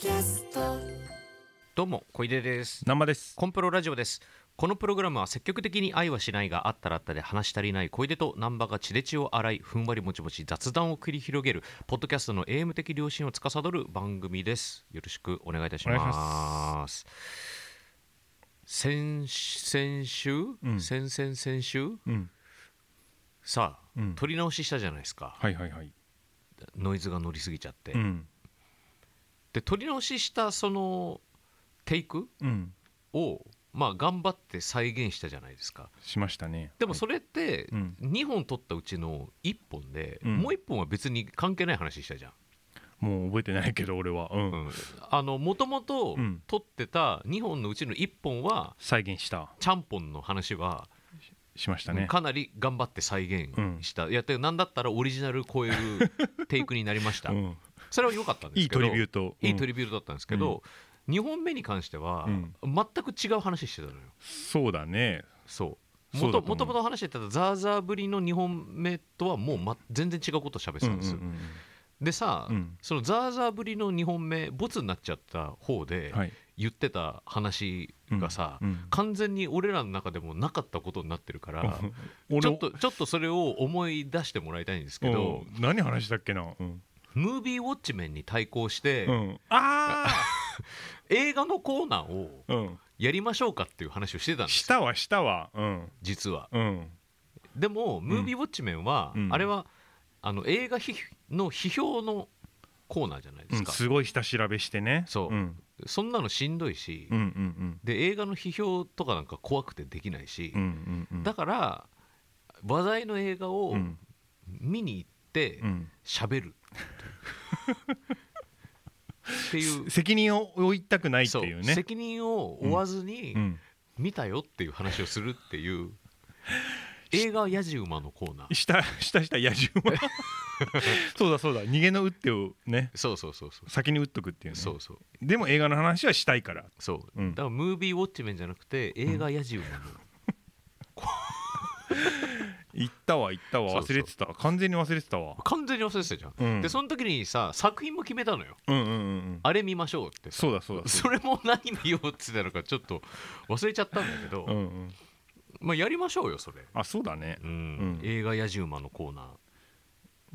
キャスト。どうも小出です。生です。コンプロラジオです。このプログラムは積極的に愛はしないがあったらあったで話し足りない。小出と難波が血で血を洗いふんわりもちもち雑談を繰り広げる。ポッドキャストの AM 的良心を司る番組です。よろしくお願いいたします。お願いします先先週、ん。先々先週？うん。さあ、うん。撮り直ししたじゃないですか。はいはいはい。ノイズが乗りすぎちゃって、うんで撮り直ししたそのテイク？うん。をまあ頑張って再現したじゃないですか。しましたね。でもそれってうん。2本撮ったうちの1本で、うん。もう1本は別に関係ない話したじゃん。もう覚えてないけど俺は。うん、うん。あのもともとうん。撮ってた2本のうちの1本は再現した。ちゃんぽんの話はしましたね。かなり頑張って再現した、いやでなんだったらオリジナル超えるテイクになりました、うん、それは良かったんですけど。いいトリビュート。いいトリリビュートだったんですけど、2本目に関してはうん。全く違う話してたのよ。そうだね。そう。もともと話してたザーザーぶりの2本目とはもう、ま、全然違うこと喋ってたんです、うんうんでさ、うん。そのザーザーぶりの2本目ボツになっちゃった方でうんはい。言ってた話がさ、うん。うん。完全に俺らの中でもなかったことになってるから 俺ちょっとちょっとそれを思い出してもらいたいんですけど、う。ん何話したっけな？うん、ムービーウォッチメンに対抗して、うん、あ 映画のコーナーをあうん。やりましょうかっていう話をしてたんです。したわしたわ。うん。実は。うん。でもムービーウォッチメンは、うん。あれはあの映画批の批評のコーナーじゃないでうん、すか、すごい下調べしてね。そう。うん。そんなのしんどいし、うんうんで映画の批評とかなんか怖くてできないし、うんうんうんうん。だから話題の映画をうん。見に行ってうん。喋るっていう。責任を負いたくないっていうね。責任を負わずにうん。見たよっていう話をするっていう。映画やじ馬のコーナー。下下下野獣馬。そうだそうだ。逃げの打ってをね。そうそうそうそう。先に打っとくっていうね。そうそう。でも映画の話はしたいから。そう、うん。だからムービーウォッチメンじゃなくて映画やじ馬の、言ったわ言ったわ。忘れてた。完全に忘れてたわ。完全に忘れてたじゃん、うん。でその時にさ作品も決めたのよ。うんうんうんうん。あれ見ましょうって。さそうだそうだ。それも何見ようって言ったのかちょっと忘れちゃったんだけど、うんうん。まあやりましょうよそれ、あそうだね。うん。うん。映画やじ馬のコーナー。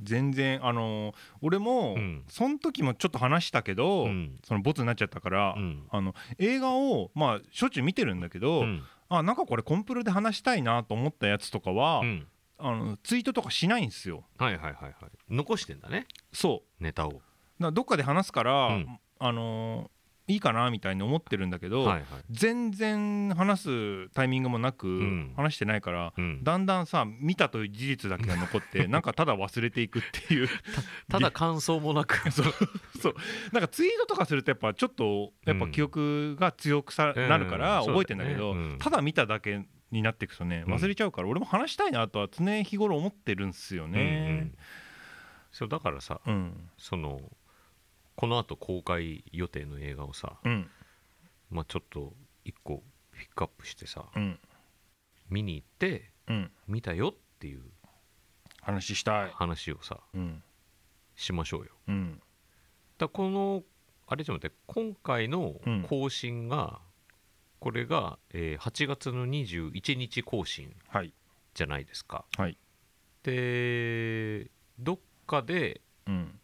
全然あのー俺もうん。その時もちょっと話したけどうん。そのボツになっちゃったからうん。あの映画をまあしょっちゅう見てるんだけどうん。あなんかこれコンプルで話したいなと思ったやつとかはうんあのツイートとかしないんですよ。はいはいはいはい。残してんだね。そう。ネタを。だどっかで話すから、うん。あのーいいかなみたいに思ってるんだけど、はいはい。全然話すタイミングもなく、ん。話してないから、うん。だんだんさ見たという事実だけが残って なんかただ忘れていくっていう。ただ感想もなく。そうそう。なんかツイートとかするとやっぱちょっとやっぱ記憶が強くさ、うん。なるからうん。覚えてんだけど、ねうん。ただ見ただけになっていくとねうん。忘れちゃうから、俺も話したいなとは常日頃思ってるんですようんうねん。そうだからさうん。そのこのあと公開予定の映画をさうん。まあちょっと一個ピックアップしてさうん。見に行ってうん。見たよっていう話したい。話をさうん。しましょうよ。うん。だこのあれちょっと待って今回のうん。更新が、これが、えー8月の21日更新はい。じゃないですか。はい。でどっかでうん。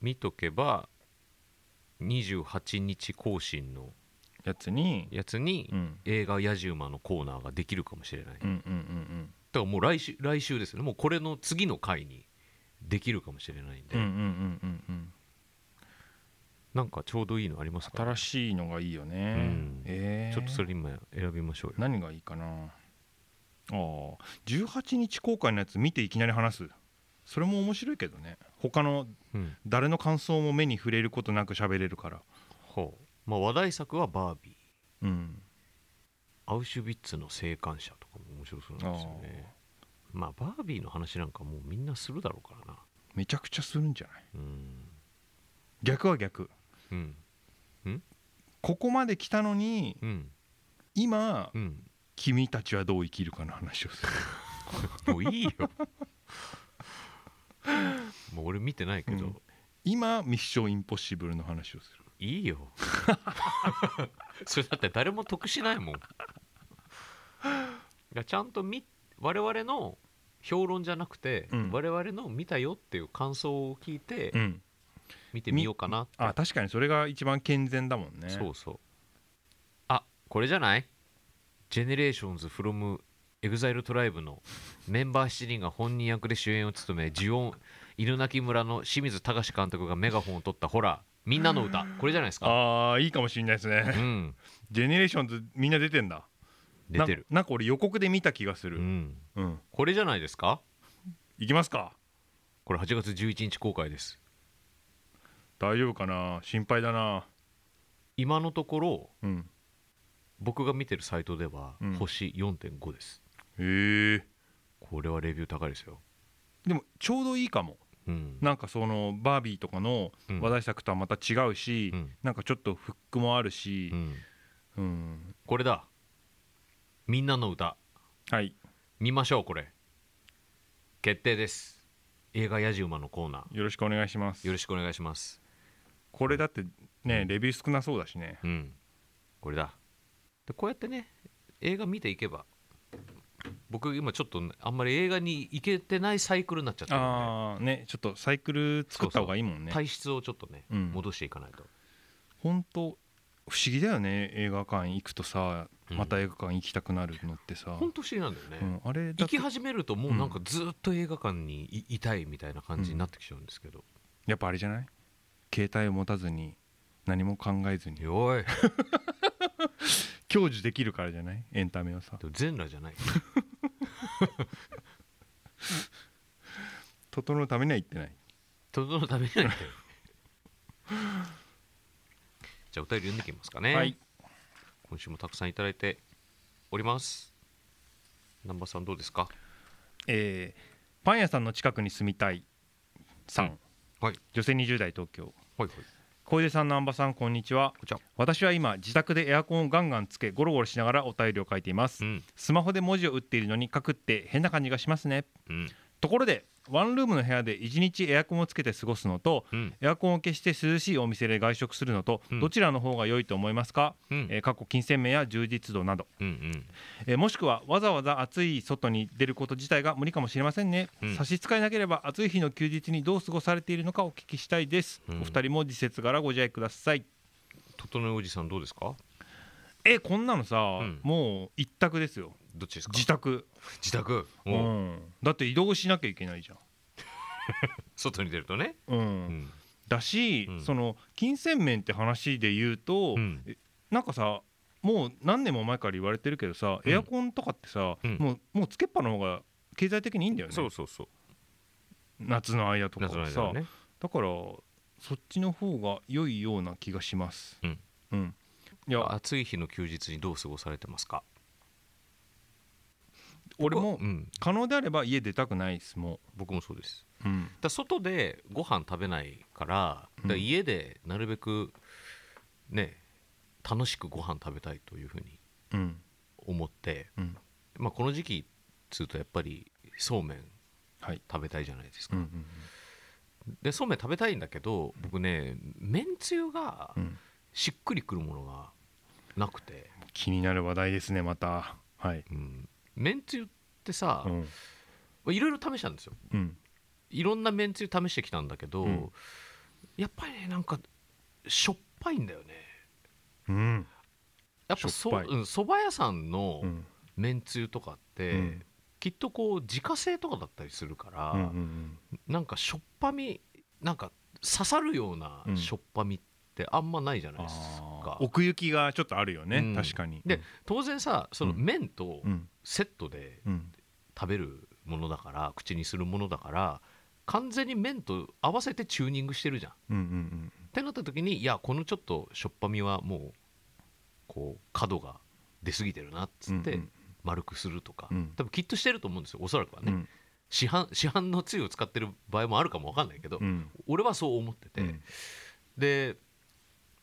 見とけば28日更新のやつにやつに、うん。映画やじ馬のコーナーができるかもしれない、だうんうんうん。からもう来週来週ですよね。もうこれの次の回にできるかもしれないんで、うんうんうんうんなんかちょうどいいのありますか？新しいのがいいよね、うん。え。ーちょっとそれ今選びましょうよ。何がいいかな？ああ。18日公開のやつ見ていきなり話す。それも面白いけどね。他のうん。誰の感想も目に触れることなく喋れるから。ほう。まあ話題作はバービー。うん。アウシュビッツの生還者とかも面白そうなんですよね。まあバービーの話なんかもうみんなするだろうからな。めちゃくちゃするんじゃない？うん。逆は逆うん。ここまで来たのにうん。今うん。君たちはどう生きるかの話をする。もういいよ。もう俺見てないけど、うん。今ミッションインポッシブルの話をする。いいよ。それだって誰も得しないもん。ちゃんと見我々の評論じゃなくて、うん。我々の見たよっていう感想を聞いてうん見てみようかなあ確かにそれが一番健全だもんね。そうそう。あこれじゃない？ジェネレーションズ from EXILE トライブのメンバー7人が本人役で主演を務め呪怨、犬鳴村の清水隆監督がメガホンを取ったホラーみんなの歌。これじゃないですか？ああいいかもしれないですうねん。GENERATIONS みんな出てんだ。出てる。ななんか俺予告で見た気がする。うん。うん。これじゃないですか？行きますか。これ8月11日公開です大丈夫かな？心配だな。今のところうん。僕が見てるサイトではうん。星4.5です、へえ。これはレビュー高いですよ。でもちょうどいいかも。うん。なんかそのバービーとかのうん。話題作とはまた違うし、うん。なんかちょっとフックもあるしう、ん。うん。これだ。みんなの歌。はい。見ましょうこれ。決定です。映画やじ馬のコーナー。よろしくお願いします。よろしくお願いしますこれだってねレビュー少なそうだしね。うん。これだ。でこうやってね映画見ていけば僕今ちょっとねあんまり映画に行けてないサイクルになっちゃってるんああねちょっとサイクル作った方がいいもんでね。体質をちょっとねうん。戻していかないと。本当不思議だよね映画館行くとさうん。また映画館行きたくなるのってさ、本当不思議なんだよね、うん、あれだ行き始めるともうなんかずっと映画館にいいたいみたいな感じになってきちゃうんですけど、やっぱあれじゃない？携帯を持たずに何も考えずに。おい。享受できるからじゃない？エンタメをさ。全裸じゃない。整うためには行ってない。整うためには行ってる じゃあお便り読んでいきますかね、はい。今週もたくさんいただいております。南波さんどうですか？えーパン屋さんの近くに住みたいさん、うんはい。女性20代東京。はいはい。小出さん南波さんこんにちは。私は今自宅でエアコンをガンガンつけゴロゴロしながらお便りを書いています。うん。スマホで文字を打っているのに書くって変な感じがしますね。うんところでワンルームの部屋で1日エアコンをつけて過ごすのとうん。エアコンを消して涼しいお店で外食するのとうん。どちらの方が良いと思いますか、うん。えー過去金銭面や充実度など、うん。うんえーもしくはわざわざ暑い外に出ること自体が無理かもしれませんね、うん。差し支えなければ暑い日の休日にどう過ごされているのかお聞きしたいです、うん。お二人も自節柄ご自愛ください。整えおじさんどうですか？えこんなのさ、ん。もう一択ですよどっちですか？自宅、自宅？うおう。ん。だって移動しなきゃいけないじ 外に出るとね。ゃん、うん。うん。だし、うん。その金銭面って話で言うと、うん。えなんかさもう何年も前から言われてるけどさ、うん。エアコンとかってさ、うん。もうもうつけっぱの方が経済的にいいんだよね。そうそうそう。夏の間とか夏のはさね。だからそっちの方が良いような気がします。うん、うん。いや。暑い日の休日にどう過ごされてますか？俺もうん。可能であれば家出たくないですも僕もそうです。う、うん、だ外でご飯食べないからだから家でなるべくね楽しくご飯食べたいというふうにうん。思って、うん。まあ、この時期つうとやっぱりそうめんはい。食べたいじゃないですか、うんうんでそうめん食べたいんだけど僕ねめんつゆがうん。しっくりくるものがなくて、気になる話題ですねまた。はい。うん、めんつゆってさうん。いろいろ試したんですよ。うん。いろんなめんつゆ試してきたんだけど、うん。やっぱりねなんかしょっぱいんだよね。うん。やっぱそしょっぱい。うん蕎麦屋さんのうん。めんつゆとかって、うん。きっとこう自家製とかだったりするから、うなんかしょっぱみなんか刺さるようなうん。しょっぱみってあんまないじゃないですか、奥行きがちょっとあるよね、うん。確かに。で当然さそのうん。麺とうん。セットでうん。食べるものだから口にするものだから完全に麺と合わせてチューニングしてるじゃん。うんうんってなった時にいやこのちょっとしょっぱみはもうこう角が出過ぎてるなっつってうん。丸くするとか、うん。多分きっとしてると思うんですよおそらくはね、うん。市販市販のつゆを使ってる場合もあるかもわかんないけど、うん。俺はそう思ってて、うん。で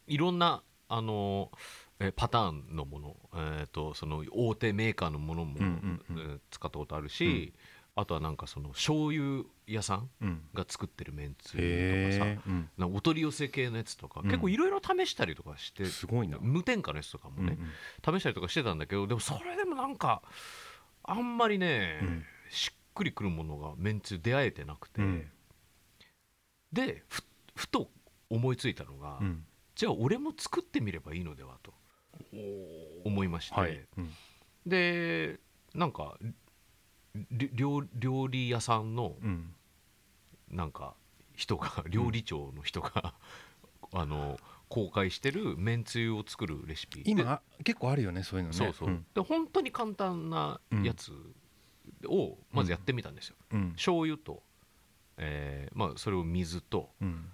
いろんなあのえパターンのもの、えー、とその大手メーカーのものも、うんうんうん。えー使ったことあるし、あとはなんかその醤油屋さんうん。が作ってるめんつへゆとかさえ、うん、なお取り寄せ系のやつとか、うん。結構いろいろ試したりとかしてすごいな、無添加のやつとかもね、うん。試したりとかしてたんだけどでもそれでもなんかあんまりね、うん。しっくりくるものがめんつゆ出会えてなくて、うん。でふふと思いついたのが、うんじゃあ俺も作ってみればいいのではと思いまして、はい、うん。でなんかり料料理屋さんのうん。なんか人が料理長の人が、あの公開してるめんつゆを作るレシピ。で今結構あるよねそういうのね。そうそう、ん。で本当に簡単なやつをまずやってみたんですよ、うん。醤油と、えーまあ、それを水と、うん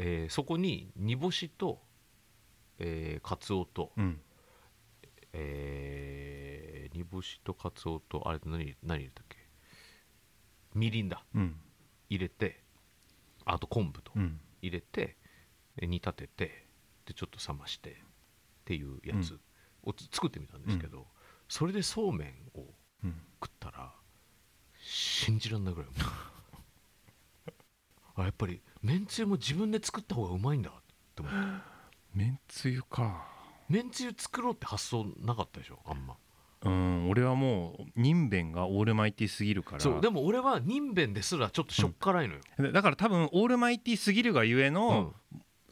えーそこに煮干しと、えー、かつおと、うん。えー煮干しとかつおとあれ何何入れたっけ？みりんだ。うん。入れてあと昆布とうん。入れてえ煮立ててでちょっと冷ましてっていうやつをつ作ってみたんですけど、それでそうめんをうん。食ったら信じらんないぐらい。あやっぱりめんつゆも自分で作った方がうまいんだって思ってめんつゆか。めんつゆ作ろうって発想なかったでしょ？あんま。うん俺はもう人弁がオールマイティーすぎるから。そうでも俺は人弁ですらちょっとしょっからいのよ、だだから多分オールマイティーすぎるがゆえの、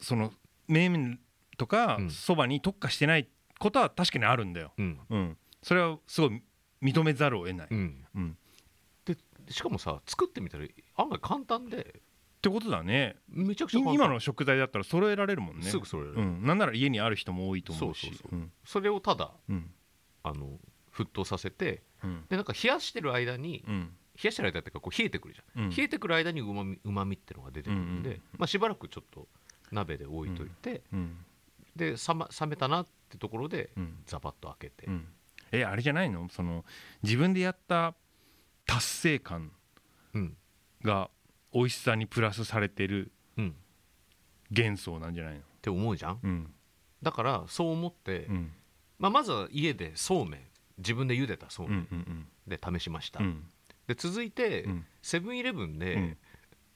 その麺とかうん。そばに特化してないことは確かにあるんだよ、うん。うん、それはすごい認めざるを得ない、うん。うん。でしかもさ作ってみたら案外簡単でってことだね。めちゃくちゃ今の食材だったら揃えられるもんね。すぐ揃える。うん、なんなら家にある人も多いと思うし。そうそうそう。うんそれをただうん。あの沸騰させてうん。でなんか冷やしてる間にうん。冷やしてる間っていうかこう冷えてくるじゃん、うん。冷えてくる間にうまみうまみっていうのが出てくるんで、うんうんまあ、しばらくちょっと鍋で置いといて、うん。で冷,、ま、冷めたなってところでうん。ザバッと開けて、うん。えあれじゃないの？その自分でやった達成感うん。が美味しさにプラスされてるうん。っ幻想なんじゃないの？て思うじゃん？うん。だからそう思って、うん。まあ、まずは家でそうめん。自分で茹でたそううんうめんん。で試しました、うん。で続いてうん。セブンイレブンうでん。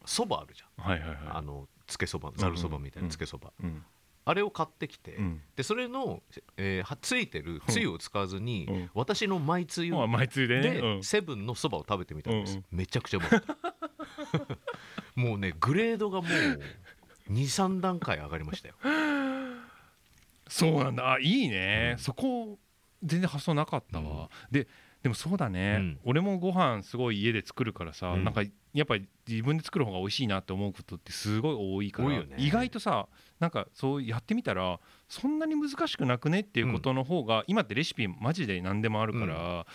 そばあるじゃん、はいはいはい。あのつけそばざるそばみたいなつけそば、うんあれを買ってきて、うん。でそれの、えーはついてるつゆを使わずに、うん。私のマイつゆまあ毎通でね。で、うん。セブンのそばを食べてみたんです、うん。めちゃくちゃうまかった もうねグレードがもう23段階上がりましたよ。そうなんだ。あいいね、うん。そこ全然発想なかったわ、ででもそうだね、うん。俺もご飯すごい家で作るからさ、うん。なんかやっぱり自分で作る方が美味しいなって思うことってすごい多いからね。意外とさなんかそうやってみたらそんなに難しくなくねっていうことの方が、今ってレシピマジで何でもあるから、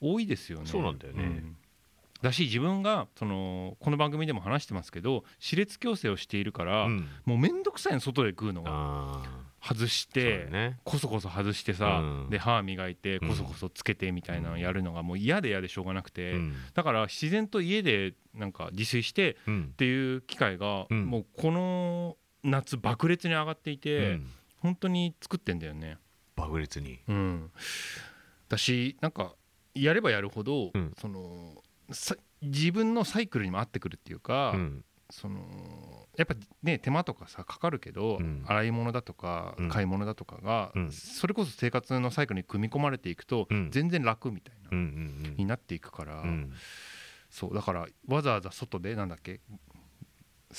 多いですよね。そうなんだよねだし自分がそのこの番組でも話してますけど歯列矯正をしているから、うん。もう面倒くさいの外で食うのがあ外して、こそこそ外してさ、うん。で歯磨いてうん。こそこそつけてみたいなのやるのがもう嫌で嫌でしょうがなくて、うん。だから自然と家でなんか自炊してうん。っていう機会がうん。もうこの夏爆裂に上がっていて、うん。本当に作ってんだよね。爆裂に。うん、だしなんかやればやるほど、うん。そのさ自分のサイクルにも合ってくるっていうか、うん。そのやっぱね手間とかさかかるけど、うん。洗い物だとかうん。買い物だとかが、うん。それこそ生活のサイクルに組み込まれていくと、うん。全然楽みたいな、になっていくから、うん。そうだからわざわざ外でなんだっけ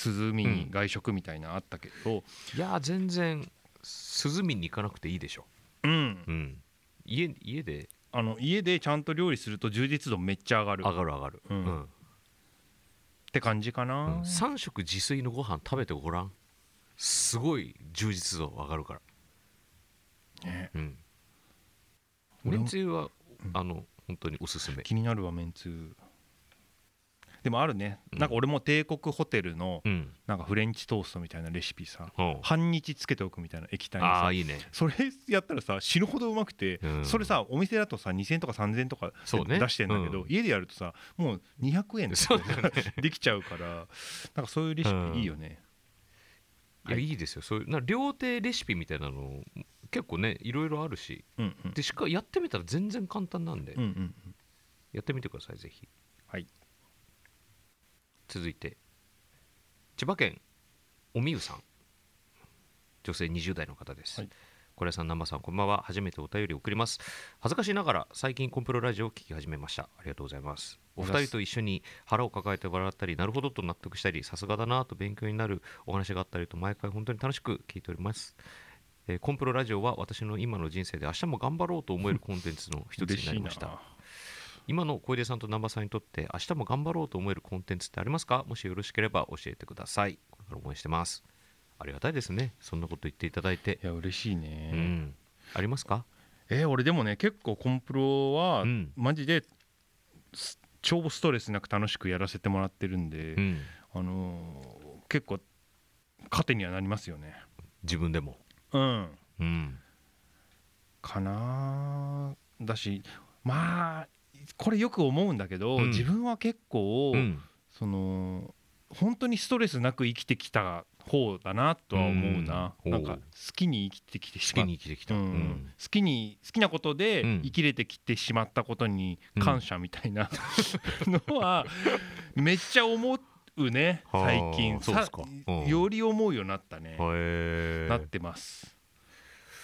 涼みに外食みたいなのあったけど、いやー全然涼みに行かなくていいでしょ。うん。うん。家家であの家でちゃんと料理すると充実度めっちゃ上がる。上がる上がる。うん。うん。って感じかな、うん。3食自炊のご飯食べてごらん。すごい充実度上がるから。ね。うん。めんつゆはうん。あの本当におすすめ。気になるわめんつゆでもあるね、うん。なんか俺も帝国ホテルのうん。なんかフレンチトーストみたいなレシピさ。ほう。半日つけておくみたいな液体にさ。ああいいね。それやったらさ死ぬほどうまくて、うん。それさお店だとさ2000円とか3000円とか出してんだけど、うん。家でやるとさもう200円でね。できちゃうからなんかそういうレシピいいよね、いやはい。いいですよ。そういうな料亭レシピみたいなの結構ねいろいろあるし。うんうん。でしかやってみたら全然簡単なんで。うんうんうん。やってみてくださいぜひ。はい続いて千葉県おみゆさん。女性20代の方です、はい。小林さん南波さんこんばんは。初めてお便りを送ります。恥ずかしながら最近コンプロラジオを聞き始めました。ありがとうございます。お二人と一緒に腹を抱えて笑ったりなるほどと納得したりさすがだなと勉強になるお話があったりと毎回本当に楽しく聞いております。えーコンプロラジオは私の今の人生で明日も頑張ろうと思えるコンテンツの一つになりました今の小出さんと南波さんにとって明日も頑張ろうと思えるコンテンツってありますか？もしよろしければ教えてください。これから応援してます。ありがたいですね。そんなこと言っていただいて。いや嬉しいね、うん。ありますか？えー俺でもね結構コンプロはうん。マジです超ストレスなく楽しくやらせてもらってるんで、うん。あのー結構糧にはなりますよね。自分でも。うん。うん。かなだしまあこれよく思うんだけど、うん。自分は結構、うん。その本当にストレスなく生きてきた方だなとは思うな、うん。なんか好きに生きてきてしまっ好きに生きてきた、好きに好きなことでうん。生きれてきてしまったことに感謝みたいな のはめっちゃ思うねはあ最近。より思うようになったね。へなってます、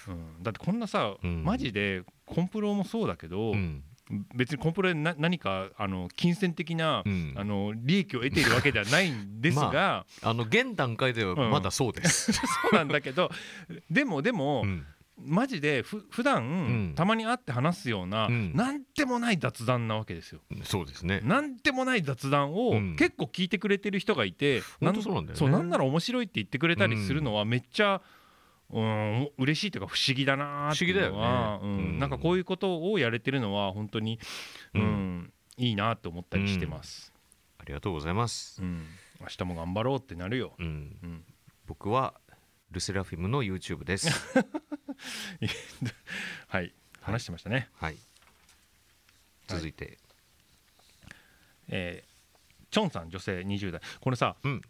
うん、だってこんなさ、うん。マジでコンプロもそうだけど、うん別にコンプロでな何かあの金銭的な、うん。あの利益を得ているわけではないんですが、あの現段階ではまだそうです、そうなんだけどでもでも、うん。マジでふ普段、うん。たまに会って話すような、うん。なんでもない雑談なわけですよ。そうですね。なんでもない雑談をうん。結構聞いてくれてる人がいて、本当そうなんだよね。そうなんなら面白いって言ってくれたりするのはめっちゃ、うん、嬉しいというか不思議だなーっていうのは不思議だよね。うん。うん。なんかこういうことをやれてるのは本当に、うんうん。いいなって思ったりしてます、ありがとうございます。うん。明日も頑張ろうってなるよ、うん。うん、僕はルセラフィムの YouTube です。はい。話してましたね、はい。続いて、えーチョンさん女性20代。これさ、うん。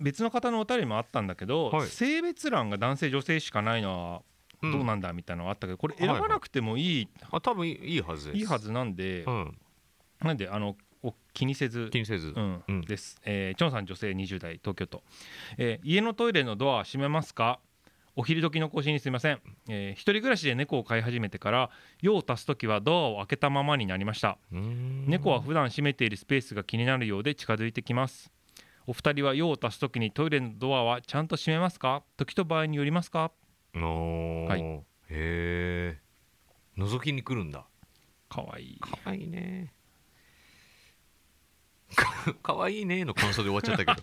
別の方のお便りもあったんだけど、はい。性別欄が男性女性しかないのはうん。どうなんだみたいなのがあったけどこれ選ばなくてもいい、あ多分いいいいはずです。いいはずなんで、うん、なんであのお気にせず気にせず、うんうん。です、えー、チョンさん女性20代東京都、えー家のトイレのドア閉めますか？お昼時の更新にすみません、えー一人暮らしで猫を飼い始めてから用を足す時はドアを開けたままになりました。猫は普段閉めているスペースが気になるようで近づいてきます。お二人は用を足す時にトイレのドアはちゃんと閉めますか？時と場合によりますか？おー。はい。へえ覗きに来るんだ。かわいい。かわいいねか かわいいねの感想で終わっちゃったけど。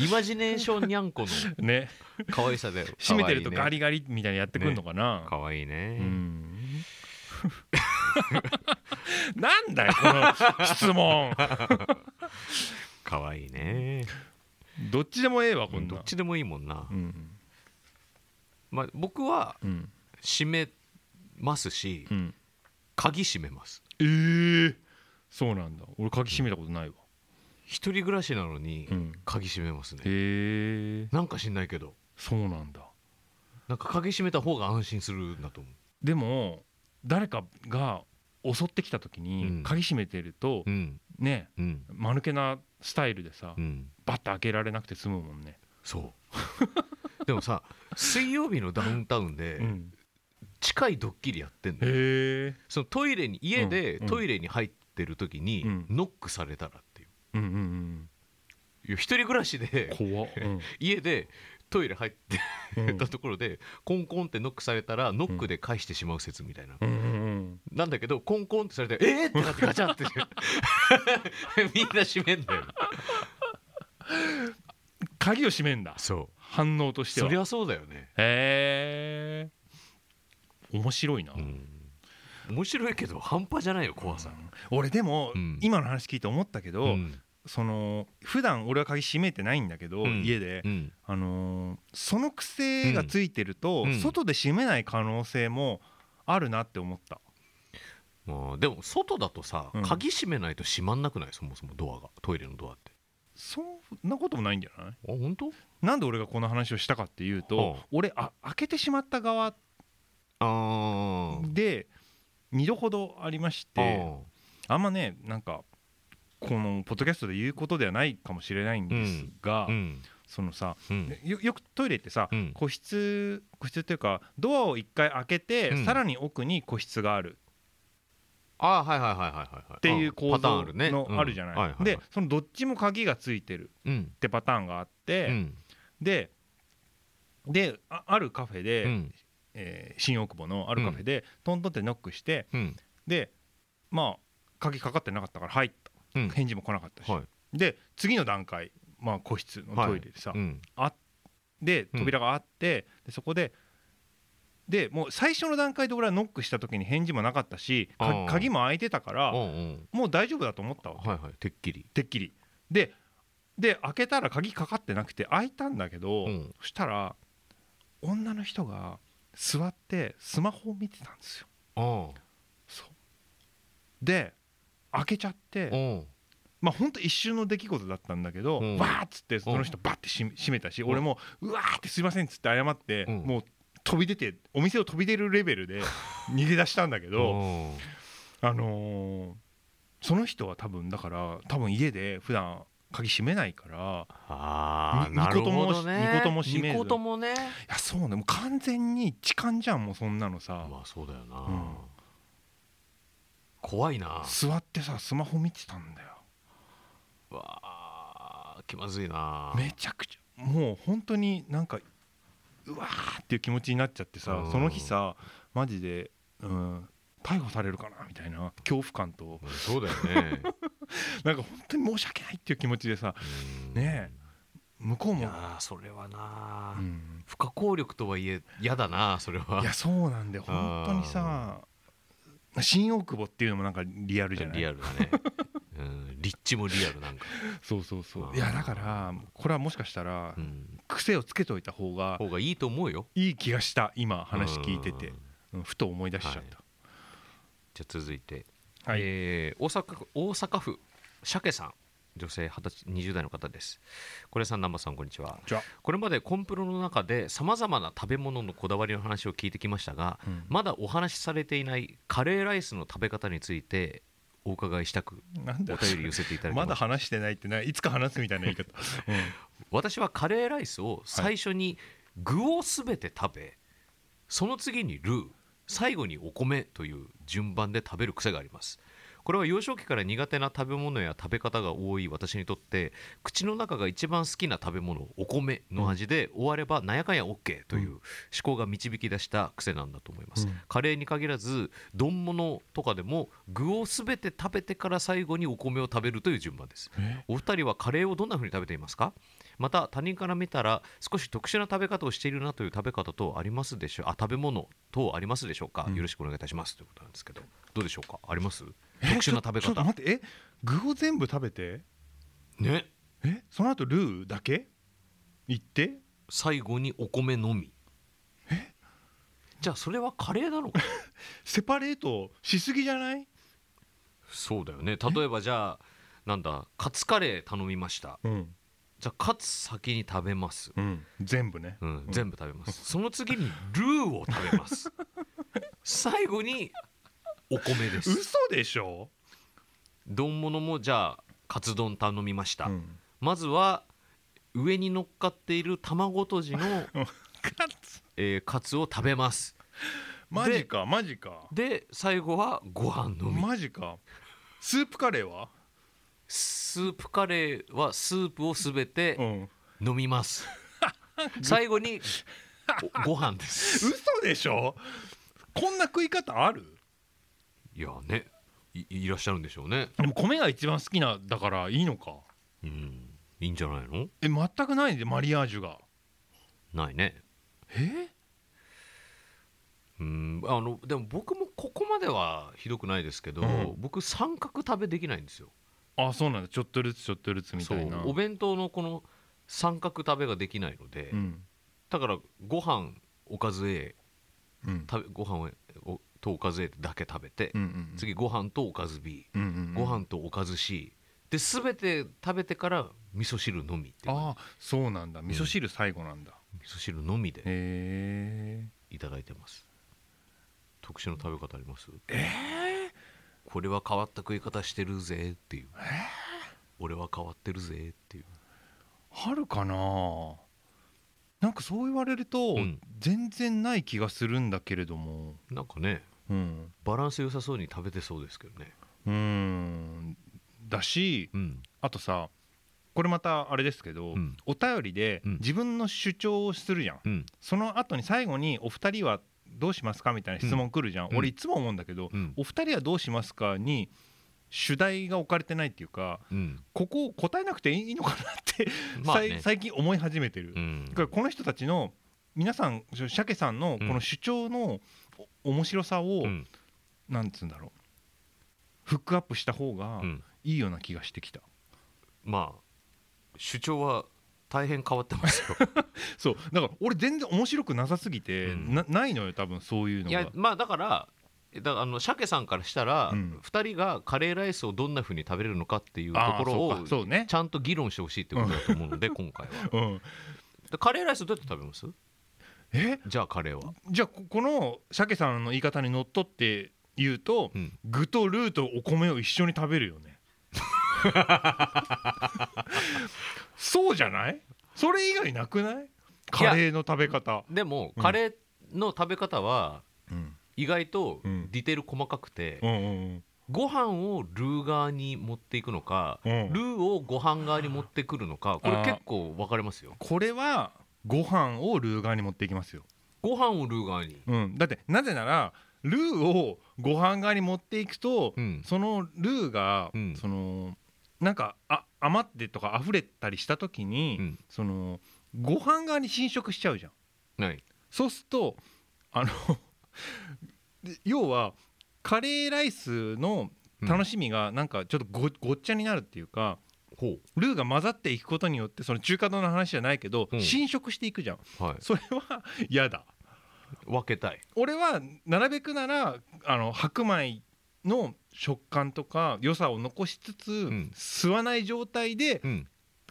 イマジネーションにゃんこのね。可愛さだよ。閉めてるとガリリガリみたいにやってくるのかな、かわいいね。うん。なんだよこの質問。かわいいね。どっちでもええわこんな。どっちでもいいもんな、うん。まあ、僕はうん。閉めますしうん。鍵閉めます。えー、そうなんだ。俺鍵閉めたことないわ。一人暮らしなのにうん。鍵閉めますね、へえ。なんか知んないけど。そうなんだ。なんか鍵閉めた方が安心するんだと思でも誰かが襲ってきた時うん。に鍵閉めてるとううん。ねうん。間抜けなスタイルでさうん。バッと開けられなくて済むもんね。そう。でもさ水曜日のダウンタウンでうん。近いドッキリやってんのよ。へえ。そのトイレに家でトイレに入ってる時にうん。ノックされたらっていう。うんうんうん一人暮らしでうん。家でトイレ入ってうん。たところでコンコンってノックされたらノックで返してしまう説みたいな、うんなんだけどコンコンってされてえー、ってなってガチャって。みんな閉めんだよ。鍵を閉めんだ。そ反応としては。うそりゃそうだよね、へえ面白いな、うん、面白いけど半端じゃないよ怖さ、俺でも、うん。今の話聞いて思ったけど、うん。その普段俺は鍵閉めてないんだけど、うん。家で、うん。あのーその癖がついてると、うん。外で閉めない可能性もあるなって思った。まあでも外だとさ、うん。鍵閉めないと閉まんなくない？そもそもドアが。トイレのドアって。そんなこともないんじゃない？あ本当？なんで俺がこの話をしたかっていうと、はあ。俺あ開けてしまった側あで2度ほどありましあてあんまねなんかこのポッドキャストで言うことではないかもしれないんですが、うん。そのさうん。よよくトイレってさ、うん。個室個室っていうかドアを一回開けて、うん。さらに奥に個室がある。あはいはいはいはいはいはい。っていう構造のあるじゃない。うんはいはいはい。でそのどっちも鍵がついてるうん。ってパターンがあって、うん。ででああるカフェで、うんえー新大久保のあるカフェで、トントンってノックしてうん。でまあ鍵かかってなかったから入った。うん。返事も来なかったし、はい。で次の段階、まあ、個室のトイレでさ、うん。でうん扉があって、でそこででもう最初の段階で俺はノックした時に返事もなかったし鍵も開いてたからもう大丈夫だと思ったわけ、はいはい。てっきり。てっきり。でで開けたら鍵かかってなくて開いたんだけど、うん。そしたら女の人が座ってスマホを見てたんですよ。あそう。で開けちゃって、まあほんと一瞬の出来事だったんだけど、うん。わーっつってその人バッてし閉めたし、うん。俺もうわーってすいませんっつって謝って、うん。もう飛び出てお店を飛び出るレベルで 逃げ出したんだけど、うん。あのーその人は多分だから多分家で普段鍵閉めないからみああなるほどね。みことも閉めず。みこともね。いやそうね。もう完全に痴漢じゃんもうそんなのさ、まあそうだよな、うん。怖いな。座ってさスマホ見てたんだよ。わあ気まずいな。めちゃくちゃもう本当になんかうわーっていう気持ちになっちゃってさ、うん。その日さマジで、うん、逮捕されるかなみたいな恐怖感と。うんそうだよね。なんか本当に申し訳ないっていう気持ちでさうん。ね向こうも。いや、ーそれはな、うん、不可抗力とはいえ嫌だなそれは。いやそうなんで本当にさ新大久保っていうのもなんかリアルじゃない？リアルだね、うん、立地もリアルなんか、そうそうそう。いやだからこれはもしかしたらうん、癖をつけといた方が方がいいと思うよ。いい気がした今話聞いてて。ふと思い出しちゃった、じゃあ続いて、はい。えー大阪府大阪府鮭さん。女性20歳20代の方です。これさん南波さんこんにちは。これまでコンプロの中でさまざまな食べ物のこだわりの話を聞いてきましたが、うん。まだお話しされていないカレーライスの食べ方についてお伺いしたくなんだお便り寄せていただきままだ話してないってないいつか話すみたいな言い方、私はカレーライスを最初に具をすべて食べ、その次にルー最後にお米という順番で食べる癖があります。これは幼少期から苦手な食べ物や食べ方が多い私にとって口の中が一番好きな食べ物お米の味で終わればなんやかんや OK という思考が導き出した癖なんだと思います、うん。カレーに限らず丼物とかでも具をすべて食べてから最後にお米を食べるという順番です。え？お二人はカレーをどんな風に食べていますか？また他人から見たら少し特殊な食べ方をしているなという食べ方等ありますでしょう。あ食べ物等ありますでしょうか、うん。よろしくお願いいたします。ということなんですけど。どうでしょうか。あります？え特殊な食べちょちょっと方待って。え具を全部食べて？ね。えその後ルーだけ言って？最後にお米のみ。じゃあそれはカレーなのか？セパレートしすぎじゃない？そうだよね。例えばじゃあなんだカツカレー頼みました。うん、じゃあカツ先に食べます。うん、全部ね、うん、全部食べます。その次にルーを食べます。最後にお米です。嘘でしょ、丼物もじゃあカツ丼頼みました、うん、まずは上に乗っかっている卵とじの、カツ。えーカツを食べます。マジかマジか。で最後はご飯のみ。マジか。スープカレーは？スープカレーはスープをすべうてん。飲みます。最後に おご飯です。嘘でしょ？こんな食い方ある？いやねいいらっしゃるんでしょうね。でも米が一番好きなだからいいのか。うん。いいんじゃないの？え全くないでマリアージュが。ないね。え？うんあのでも僕もここまではひどくないですけど、うん。僕三角食べできないんですよあそうなんだ。ちょっとずつちょっとずつみそうたいな。お弁当のこの三角食べができないので、うん。だからご飯おかず A うん。食べご飯をおとおかず A だけ食べて、うんうん次ご飯とおかず B、うんうんうん。ご飯とおかず C で全て食べてから味噌汁のみっていう。ああそうなんだ。味噌汁最後なんだ、味噌汁のみでへえいただいてます。特殊な食べ方あります？えこれは変わった食い方してるぜっていう。俺は変わってるぜっていう。あるかな？なんかそう言われると、うん。全然ない気がするんだけれども。なんかねうん。バランス良さそうに食べてそうですけどね。うーん。だしうん。あとさこれまたあれですけど、うん。お便りでうん。自分の主張をするじゃん、うん。その後に最後に「お二人はどうしますか?」みたいな質問来るじゃん、うん。俺いつも思うんだけど、うん。お二人はどうしますか?」に主題が置かれてないっていうかうん。ここを答えなくていいのかなって、まあね。最近思い始めてる、うん。だからこの人たちの皆さん鮭さんのこの主張のお面白さを、うん。なんつうんだろう。フックアップした方がうん。いいような気がしてきた、まあ主張は大変変わってますよ。そうだから俺全然面白くなさすぎて、うん。なないのよ多分そういうのがいやまあだからだあの鮭さんからしたら、うん。2人がカレーライスをどんなふうに食べれるのかっていうとあーころそうかそうをね。ちゃんと議論してほしいってことだと思うので今回は。うん、でカレーライスどうやって食べます？え？じゃあカレーは。じゃあここの鮭さんの言い方にのっとって言うと、うん。具とルーとお米を一緒に食べるよね そうじゃない？それ以外なくない？カレーの食べ方、でもうん。カレーの食べ方はうん。意外とうん。ディテール細かくて、うんうんご飯をルー側に持っていくのか、うん。ルーをご飯側に持ってくるのかこれ結構分かれますよ。これはご飯をルー側に持っていきますよ、ご飯をルー側に。うん、だってなぜならルーをご飯側に持っていくと、うん。そのルーが、うん。そのなんかあ余ってとか溢れたりした時に、うん。そのご飯側に侵食しちゃうじゃん。ない。そうするとあので 要はカレーライスの楽しみがなんかちょっとごごっちゃになるっていうか、ほルーが混ざっていくことによってその中華丼の話じゃないけど、うん。侵食していくじゃん。う、はい、それは嫌だ。分けたい。俺はなるべくならあの白米の食感とか良さを残しつつ、ん。吸わない状態でうん。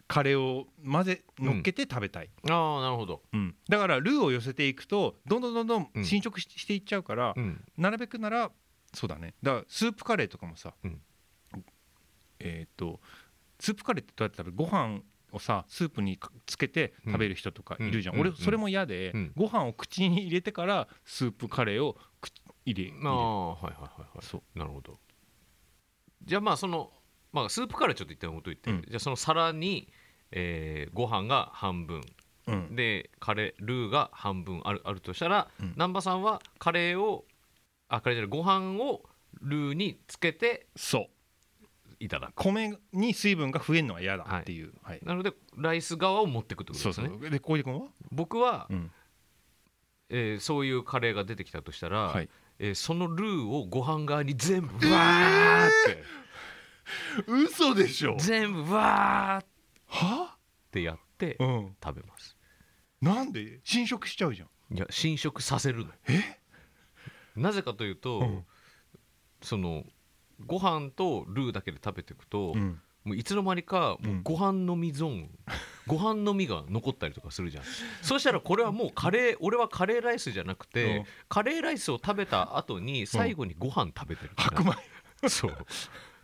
カレーを混ぜ乗っけて食べたい、ああなるほど。うん。だからルーを寄せていくとどんどんどんどんうん。侵食し,、していっちゃうから、うん。なるべくならそうだね。だからスープカレーとかもさ、うん。えっ、とスープカレーってどうやって食べる？ご飯をさスープにかつけて食べる人とかいるじゃん、うん。うん。俺それも嫌で、うん。ご飯を口に入れてからスープカレーを口入れああはいはいはいはい。そう。なるほど。じゃあまあそのまあスープカレーちょっと一旦置いといて、うん。じゃあその皿に、えーご飯が半分。うん。でカレールーが半分あるあるとしたら、うん。南波さんはカレーをあカレーじゃないご飯をルーにつけてそう。いただく。米に水分が増えるのは嫌だっていう、はい。なのでライス側を持っていくってことそうですね。そうで小出君は、僕は、うん。えーそういうカレーが出てきたとしたら、はい、えーそのルーをご飯側に全部わーって、嘘でしょ。全部わーっは？てやってうん。食べます。なんで？侵食しちゃうじゃん。いや侵食させるの。え？なぜかというと、うん。そのご飯とルーだけで食べていくと、うん。もういつの間にかうん。もうご飯飲みゾーン、ご飯飲みが残ったりとかするじゃん。そしたらこれはもうカレー俺はカレーライスじゃなくて、うん。カレーライスを食べた後に最後にご飯食べてるってな白米。そう。っ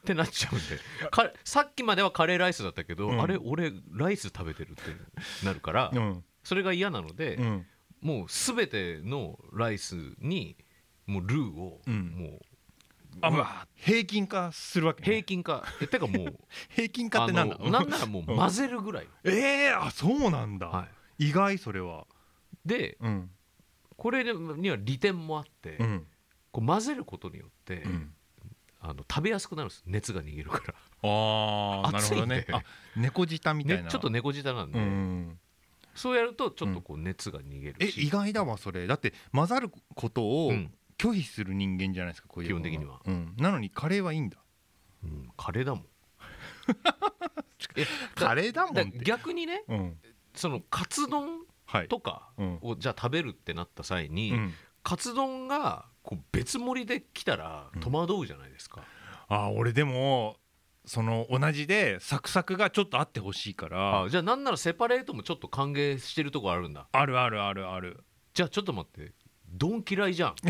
てなっちゃうんで。かさっきまではカレーライスだったけど、うん。あれ俺ライス食べてるってなるから、うん。それが嫌なので、うん。もう全てのライスにもうルーをうん。もうあもううわ平均化するわけ、ね、平均化。えてかもう 平均化ってなんだ？なんならもう混ぜるぐらい、ええあそうなんだ、は意外それは。でうん。これには利点もあって、うん。こう混ぜることによって、うん。あの食べやすくなるんです。熱が逃げるから。ああ なるほどね。あ猫舌みたいな、ねちょっと猫舌なんで、うんそうやるとちょっとこう熱が逃げえるし、意外だわそれ。だって混ざることをうん拒否する人間じゃないですか小出君基本的には。うん、なのにカレーはいいんだ。うん。カレーだもん。えカレーだもん逆にねうん。そのカツ丼はい。とかうん。をじゃあ食べるってなった際に、うん。カツ丼がこう別盛りで来たらうん。戸惑うじゃないですか、あ俺でもその同じでサクサクがちょっとあってほしいから。あじゃあなんならセパレートもちょっと歓迎してるとこあるんだ。あるあるあるある。じゃあちょっと待って丼嫌いじゃん。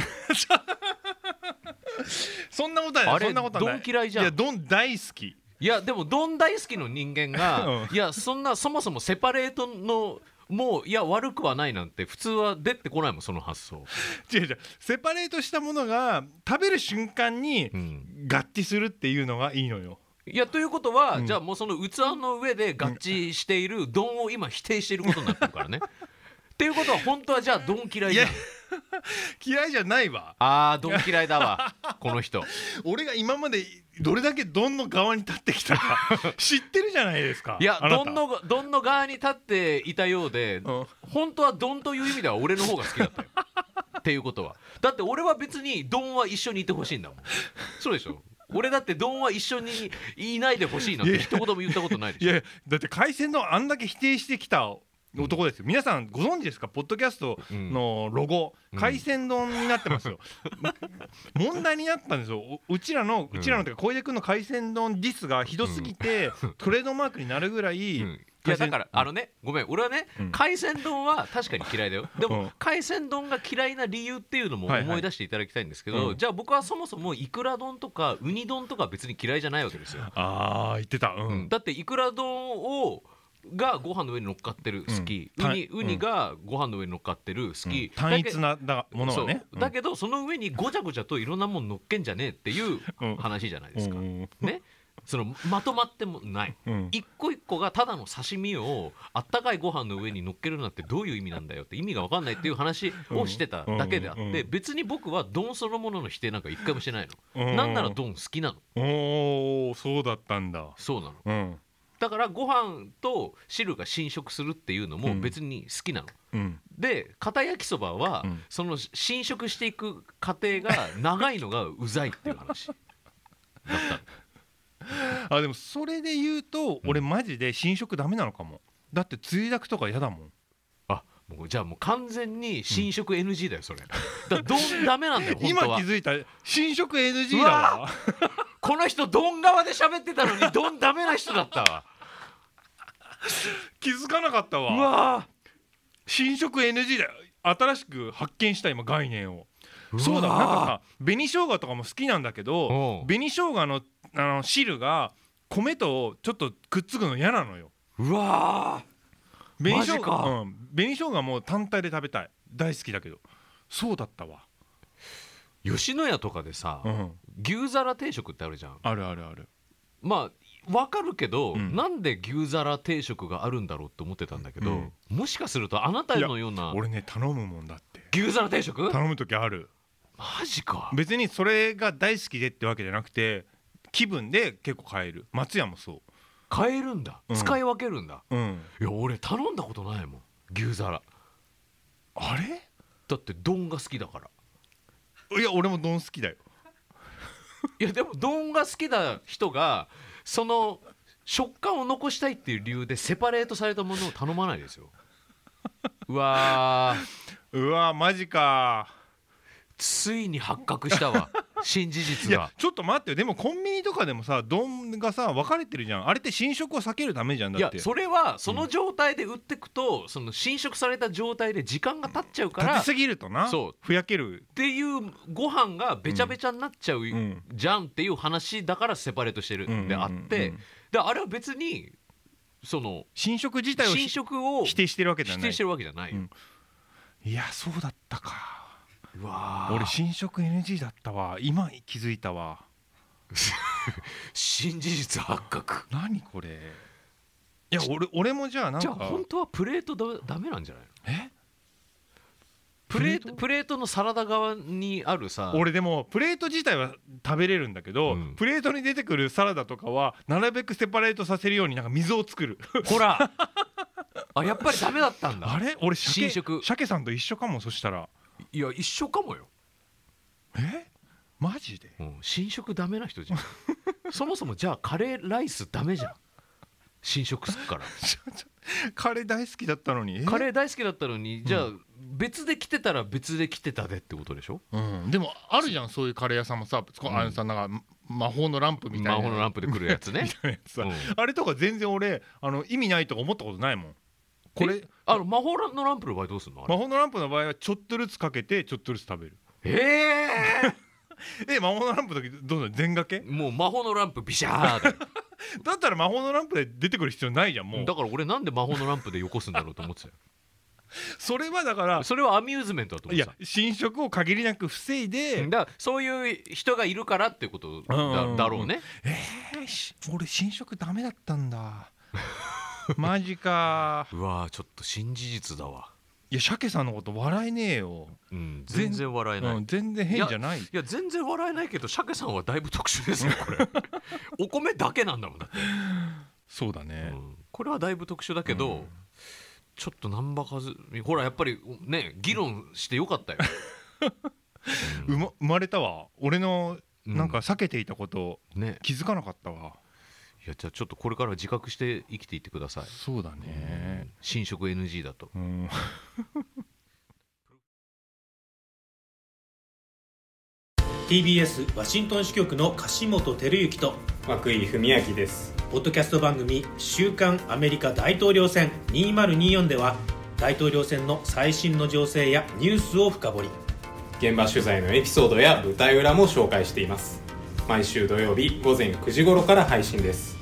そんなことはない。あれそんなことはない。丼嫌いじゃん。いや丼大好き。いやでもどん大好きの人間が、うん。いやそんなそもそもセパレートのもういや悪くはないなんて普通は出てこないもんその発想、違う違う。セパレートしたものが食べる瞬間にうん、合致するっていうのがいいのよ。いやということは、うん。じゃあもうその器の上で合致している丼を今否定していることになってるからねっていうことは本当はじゃあ丼嫌いじゃん。いや嫌いじゃないわ。あー丼嫌いだわ。この人。俺が今までどれだけドンの側に立ってきたか 知ってるじゃないですか。いやあなた。丼の丼の側に立っていたようで、うん。本当は丼という意味では俺の方が好きだったよ。っていうことは。だって俺は別に丼は一緒にいてほしいんだもん。そうでしょ。俺だって丼は一緒にいないでほしいなんて一言も言ったことないでしょ。いやだって海鮮丼あんだけ否定してきた男ですよ。皆さんご存知ですか？ポッドキャストのロゴ、うん。海鮮丼になってますよ、問題になったんですよ。おうちらのうちらのというか小出君の海鮮丼ディスがひどすぎて、トレードマークになるぐらい、うん。いやだからあのねごめん俺はね、うん。海鮮丼は確かに嫌いだよ。でも、うん。海鮮丼が嫌いな理由っていうのも思い出していただきたいんですけど、うん。じゃあ僕はそもそもいくら丼とかウニ丼とか別に嫌いじゃないわけですよ、ああ言ってたうん、うんだっていくら丼をがご飯の上に乗っかってる好き、うん。ウニウニがご飯の上に乗っかってる好き、単一なだものはね。だけどその上にごちゃごちゃといろんなもん乗っけんじゃねえっていううん話じゃないですか、うん。ね。そのまとまってもない。うん。一個一個がただの刺身をあったかいご飯の上に乗っけるなんてどういう意味なんだよって意味が分かんないっていう話をしてただけであっうん。うん。て別に僕は丼そのものの否定なんか一回もしてないの。うん。なんなら丼好きなの。おおそうだったんだ。そうなの。うんだからご飯と汁が侵食するっていうのも別に好きなの。うん。で片焼きそばはうん。その侵食していく過程が長いのがうざいっていう話。だったの。あでもそれで言うと、俺マジで新食ダメなのかも。だってつゆだくとか嫌だもん。あもうじゃあもう完全に侵食 NG だよそれ。だからどんダメなんだよ本今気づいた。新食 NG だわ。この人ドン側で喋ってたのにドンダメな人だったわ気づかなかったうわわ新食 NG だよ。新しく発見した今概念を。そうだ。なんかさ紅生姜とかも好きなんだけどう。ん紅生姜のあの汁が米とちょっとくっつくの嫌なのよ。うわ紅生姜うん。紅生姜も単体で食べたい。大好きだけど。そうだったわ。吉野家とかでさ、うん。牛皿定食ってあるじゃん。あるあるある。まあわかるけど、うん。なんで牛皿定食があるんだろうって思ってたんだけど、うん。もしかするとあなたのような俺ね頼むもんだって。牛皿定食？頼む時ある。マジか。別にそれが大好きでってわけじゃなくて気分で結構買える。松屋もそ買えるんだ、うん。使い分けるんだ。ううん。いや俺頼んだことないもん。牛皿。あれ？だって丼が好きだから。いや俺も丼好きだよ。いやでも丼が好きな人がその食感を残したいっていう理由でセパレートされたものを頼まないですよ。うわー。うわマジか。ついに発覚したわ新事い実が。やちょっと待ってよ。でもコンビニとかでもさ丼がさ分かれてるじゃん。あれって新食を避けるためじゃんいやだって。それはその状態で売ってくと、その侵食された状態で時間が経っちゃうからっ立てすぎるとな。そう。ふやけるていうご飯がべちゃべちゃになっちゃううん。じゃんっていう話だからセパレートしてる。んであって、うんうんうんうん。であれは別にその新食自体を侵ひ食を否定してるわけじゃない。否定してるわけじゃないいやそうだったか俺新食 NG だったわ。今気づいたわ。新事実発覚。何これ。いや俺俺もじゃあなんじゃあか本当はプレートだダメなんじゃないの？え？プレープレート？トプレートのサラダ側にあるさ。俺でもプレート自体は食べれるんだけど、うん。プレートに出てくるサラダとかはなるべくセパレートさせるようになんか溝を作る。ほら。あやっぱりダメだったんだ。あれ？俺鮭新食鮭さんと一緒かもそしたらいや一緒かもよ、え？マジで？うん、新食ダメな人じゃん。そもそもじゃあカレーライスダメじゃん。新食すっから。カレー大好きだったのに？え？カレー大好きだったのにじゃあ別で来てたら別で来てたでってことでしょ？うん、でもあるじゃんそういうカレー屋さんもさ、こうん。あのさなんか魔法のランプみたいな。魔法のランプで来るやつね。みたいなやつさ、うん。あれとか全然俺あの意味ないとか思ったことないもんこれえあの魔法のランプの場合どうするの？魔法のランプの場合はちょっとずつかけてちょっとずつ食べる。え。え魔法のランプの時どうなの？全がけえもう魔法のランプビシャー だったら魔法のランプで出てくる必要ないじゃんもう。だから俺なんで魔法のランプでよこすんだろうと思ってたよ。それはだからそれはアミューズメントだと思いってた。や侵食を限りなく防いでだからそういう人がいるからってことだ,、だろうね。えーし俺侵食ダメだったんだ マジか。うわーちょっと新事実だわ。いや鮭さんのこと笑えねえよ、うん全然笑えない、うん、全然変じゃない。いや全然笑えないけど鮭さんはだいぶ特殊ですよ これ。お米だけなんだもんだって、そうだね、うん。これはだいぶ特殊だけど、うん。ちょっと難波和ほらやっぱりね議論してよかったよ、うま生まれたわ。俺のうんなん。か避けていたことね。気づかなかったわ、いやじゃあちょっとこれからは自覚して生きていってください、そうだね。侵食 NG だと。うん、TBS ワシントン支局の樫本照之と涌井文明です。ポッドキャスト番組「週刊アメリカ大統領選2024」では大統領選の最新の情勢やニュースを深掘り。現場取材のエピソードや舞台裏も紹介しています毎週土曜日午前9時頃から配信です。